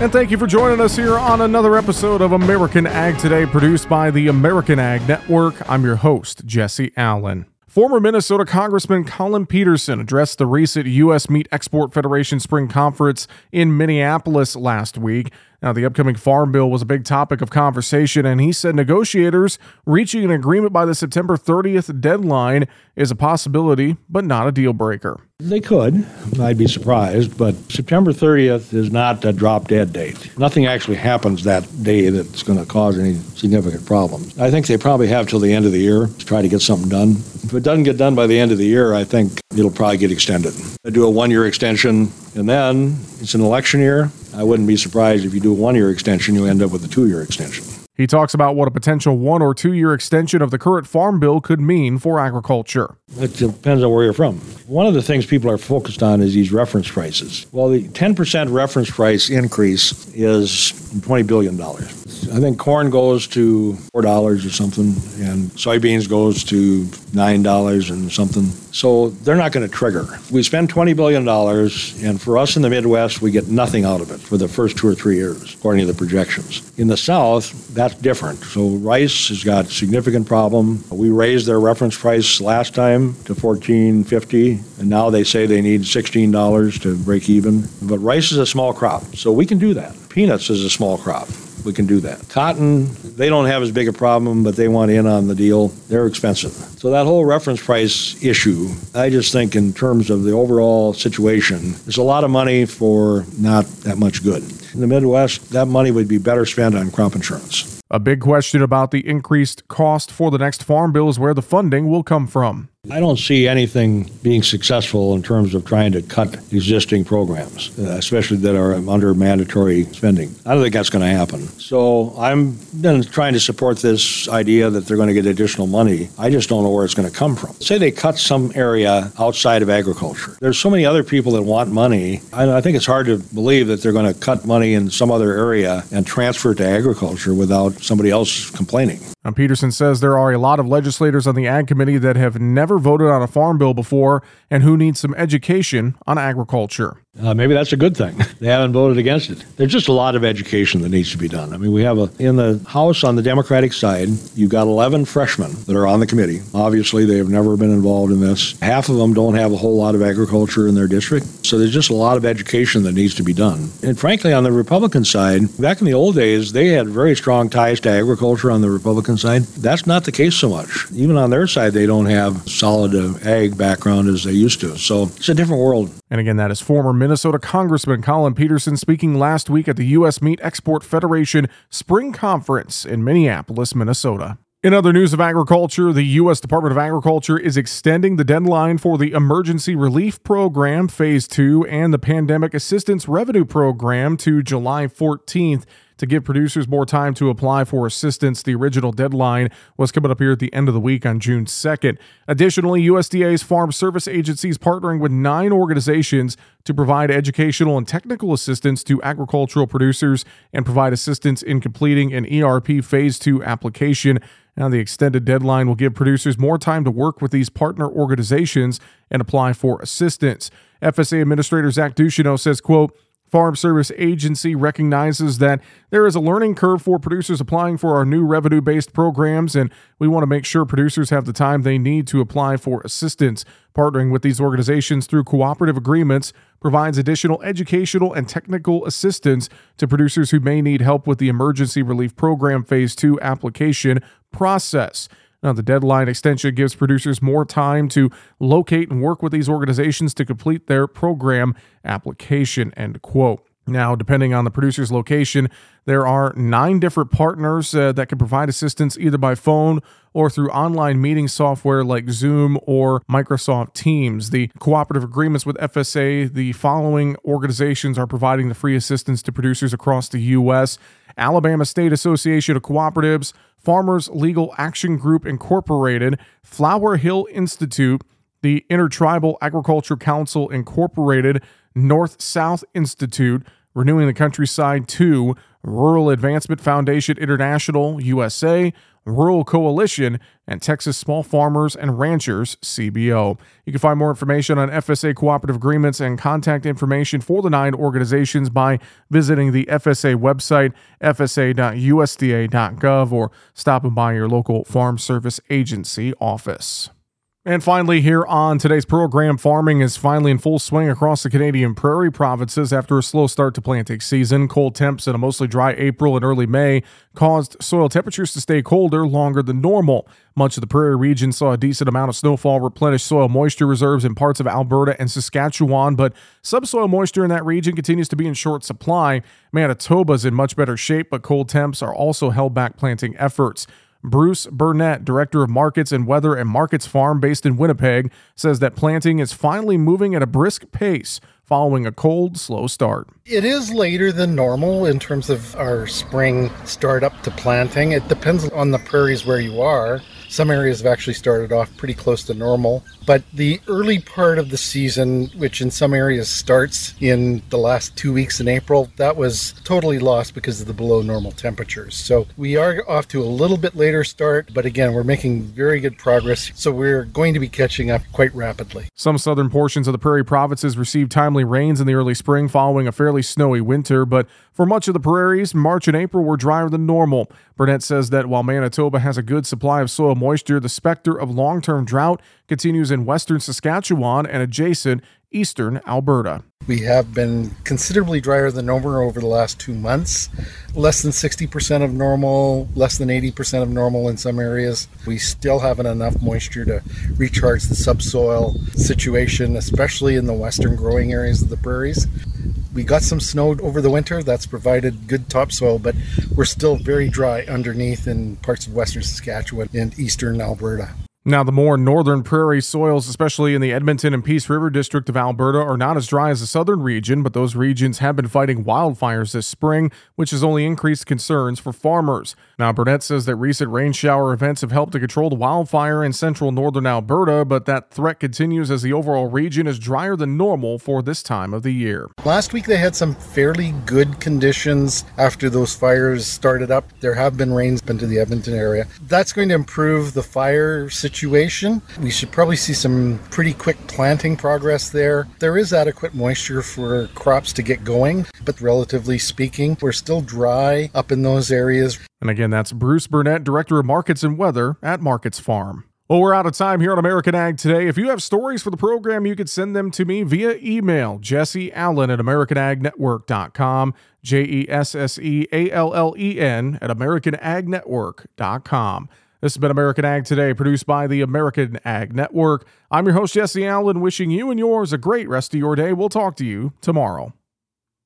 And thank you for joining us here on another episode of American Ag Today, produced by the American Ag Network. I'm your host, Jesse Allen. Former Minnesota Congressman Collin Peterson addressed the recent U.S. Meat Export Federation Spring Conference in Minneapolis last week. Now, the upcoming farm bill was a big topic of conversation, and he said negotiators reaching an agreement by the September 30th deadline is a possibility, but not a deal breaker. They could. I'd be surprised, but September 30th is not a drop dead date. Nothing actually happens that day that's going to cause any significant problems. I think they probably have till the end of the year to try to get something done. If it doesn't get done by the end of the year, I think it'll probably get extended. I do a one year extension, and then it's an election year. I wouldn't be surprised if you do a one year extension, you end up with a two year extension. He talks about what a potential one or two year extension of the current farm bill could mean for agriculture. It depends on where you're from. One of the things people are focused on is these reference prices. Well, the 10% reference price increase is $20 billion. I think corn goes to $4 or something, and soybeans goes to $9 and something. So they're not going to trigger. We spend $20 billion, and for us in the Midwest, we get nothing out of it for the first two or three years, according to the projections. In the South, that's different. So rice has got significant problem. We raised their reference price last time to 14.50, and now they say they need $16 to break even. But rice is a small crop, so we can do that. Peanuts is a small crop we can do that. Cotton, they don't have as big a problem, but they want in on the deal. They're expensive. So that whole reference price issue, I just think in terms of the overall situation, there's a lot of money for not that much good. In the Midwest, that money would be better spent on crop insurance. A big question about the increased cost for the next farm bill is where the funding will come from. I don't see anything being successful in terms of trying to cut existing programs, uh, especially that are under mandatory spending. I don't think that's going to happen. So I'm then trying to support this idea that they're going to get additional money. I just don't know where it's going to come from. Say they cut some area outside of agriculture. There's so many other people that want money. I think it's hard to believe that they're going to cut money in some other area and transfer it to agriculture without somebody else complaining. Peterson says there are a lot of legislators on the Ag Committee that have never voted on a farm bill before and who need some education on agriculture. Uh, maybe that's a good thing. They haven't voted against it. There's just a lot of education that needs to be done. I mean, we have a in the House on the Democratic side, you've got 11 freshmen that are on the committee. Obviously, they have never been involved in this. Half of them don't have a whole lot of agriculture in their district. So there's just a lot of education that needs to be done. And frankly, on the Republican side, back in the old days, they had very strong ties to agriculture on the Republican side. That's not the case so much. Even on their side, they don't have solid uh, ag background as they used to. So it's a different world. And again, that is former Minnesota Congressman Collin Peterson speaking last week at the U.S. Meat Export Federation Spring Conference in Minneapolis, Minnesota. In other news of agriculture, the U.S. Department of Agriculture is extending the deadline for the Emergency Relief Program Phase 2 and the Pandemic Assistance Revenue Program to July 14th to give producers more time to apply for assistance. The original deadline was coming up here at the end of the week on June 2nd. Additionally, USDA's Farm Service Agency is partnering with nine organizations to provide educational and technical assistance to agricultural producers and provide assistance in completing an ERP Phase 2 application. Now, the extended deadline will give producers more time to work with these partner organizations and apply for assistance. FSA Administrator Zach Ducheneaux says, quote, Farm Service Agency recognizes that there is a learning curve for producers applying for our new revenue based programs, and we want to make sure producers have the time they need to apply for assistance. Partnering with these organizations through cooperative agreements provides additional educational and technical assistance to producers who may need help with the Emergency Relief Program Phase 2 application process. Now, the deadline extension gives producers more time to locate and work with these organizations to complete their program application. End quote. Now, depending on the producer's location, there are nine different partners uh, that can provide assistance either by phone or through online meeting software like Zoom or Microsoft Teams. The cooperative agreements with FSA, the following organizations are providing the free assistance to producers across the U.S. Alabama State Association of Cooperatives, Farmers Legal Action Group Incorporated, Flower Hill Institute, the Intertribal Agriculture Council Incorporated, North South Institute, Renewing the Countryside 2, Rural Advancement Foundation International, USA, Rural Coalition, and Texas Small Farmers and Ranchers, CBO. You can find more information on FSA cooperative agreements and contact information for the nine organizations by visiting the FSA website, fsa.usda.gov, or stopping by your local Farm Service Agency office. And finally, here on today's program, farming is finally in full swing across the Canadian prairie provinces after a slow start to planting season. Cold temps and a mostly dry April and early May caused soil temperatures to stay colder longer than normal. Much of the prairie region saw a decent amount of snowfall replenish soil moisture reserves in parts of Alberta and Saskatchewan, but subsoil moisture in that region continues to be in short supply. Manitoba is in much better shape, but cold temps are also held back planting efforts. Bruce Burnett, Director of Markets and Weather at MarketsFarm based in Winnipeg, says that planting is finally moving at a brisk pace following a cold, slow start. It is later than normal in terms of our spring start up to planting. It depends on the prairies where you are. Some areas have actually started off pretty close to normal, but the early part of the season, which in some areas starts in the last two weeks in April, that was totally lost because of the below normal temperatures. So we are off to a little bit later start, but again, we're making very good progress. So we're going to be catching up quite rapidly. Some southern portions of the prairie provinces received timely rains in the early spring following a fairly snowy winter, but for much of the prairies, March and April were drier than normal. Burnett says that while Manitoba has a good supply of soil moisture, the specter of long term drought continues in western Saskatchewan and adjacent eastern Alberta. We have been considerably drier than normal over the last two months. Less than 60% of normal, less than 80% of normal in some areas. We still haven't enough moisture to recharge the subsoil situation, especially in the western growing areas of the prairies. We got some snow over the winter that's provided good topsoil, but we're still very dry underneath in parts of western Saskatchewan and eastern Alberta. Now, the more northern prairie soils, especially in the Edmonton and Peace River district of Alberta, are not as dry as the southern region, but those regions have been fighting wildfires this spring, which has only increased concerns for farmers. Now, Burnett says that recent rain shower events have helped to control the wildfire in central northern Alberta, but that threat continues as the overall region is drier than normal for this time of the year. Last week, they had some fairly good conditions after those fires started up. There have been rains into the Edmonton area. That's going to improve the fire situation situation. We should probably see some pretty quick planting progress there. There is adequate moisture for crops to get going, but relatively speaking, we're still dry up in those areas. And again, that's Bruce Burnett, Director of Markets and Weather at MarketsFarm. Well, we're out of time here on American Ag today. If you have stories for the program, you could send them to me via email, Jesse Allen at AmericanAgNetwork.com, J E S S E A L L E N at AmericanAgNetwork.com. This has been American Ag Today, produced by the American Ag Network. I'm your host, Jesse Allen, wishing you and yours a great rest of your day. We'll talk to you tomorrow.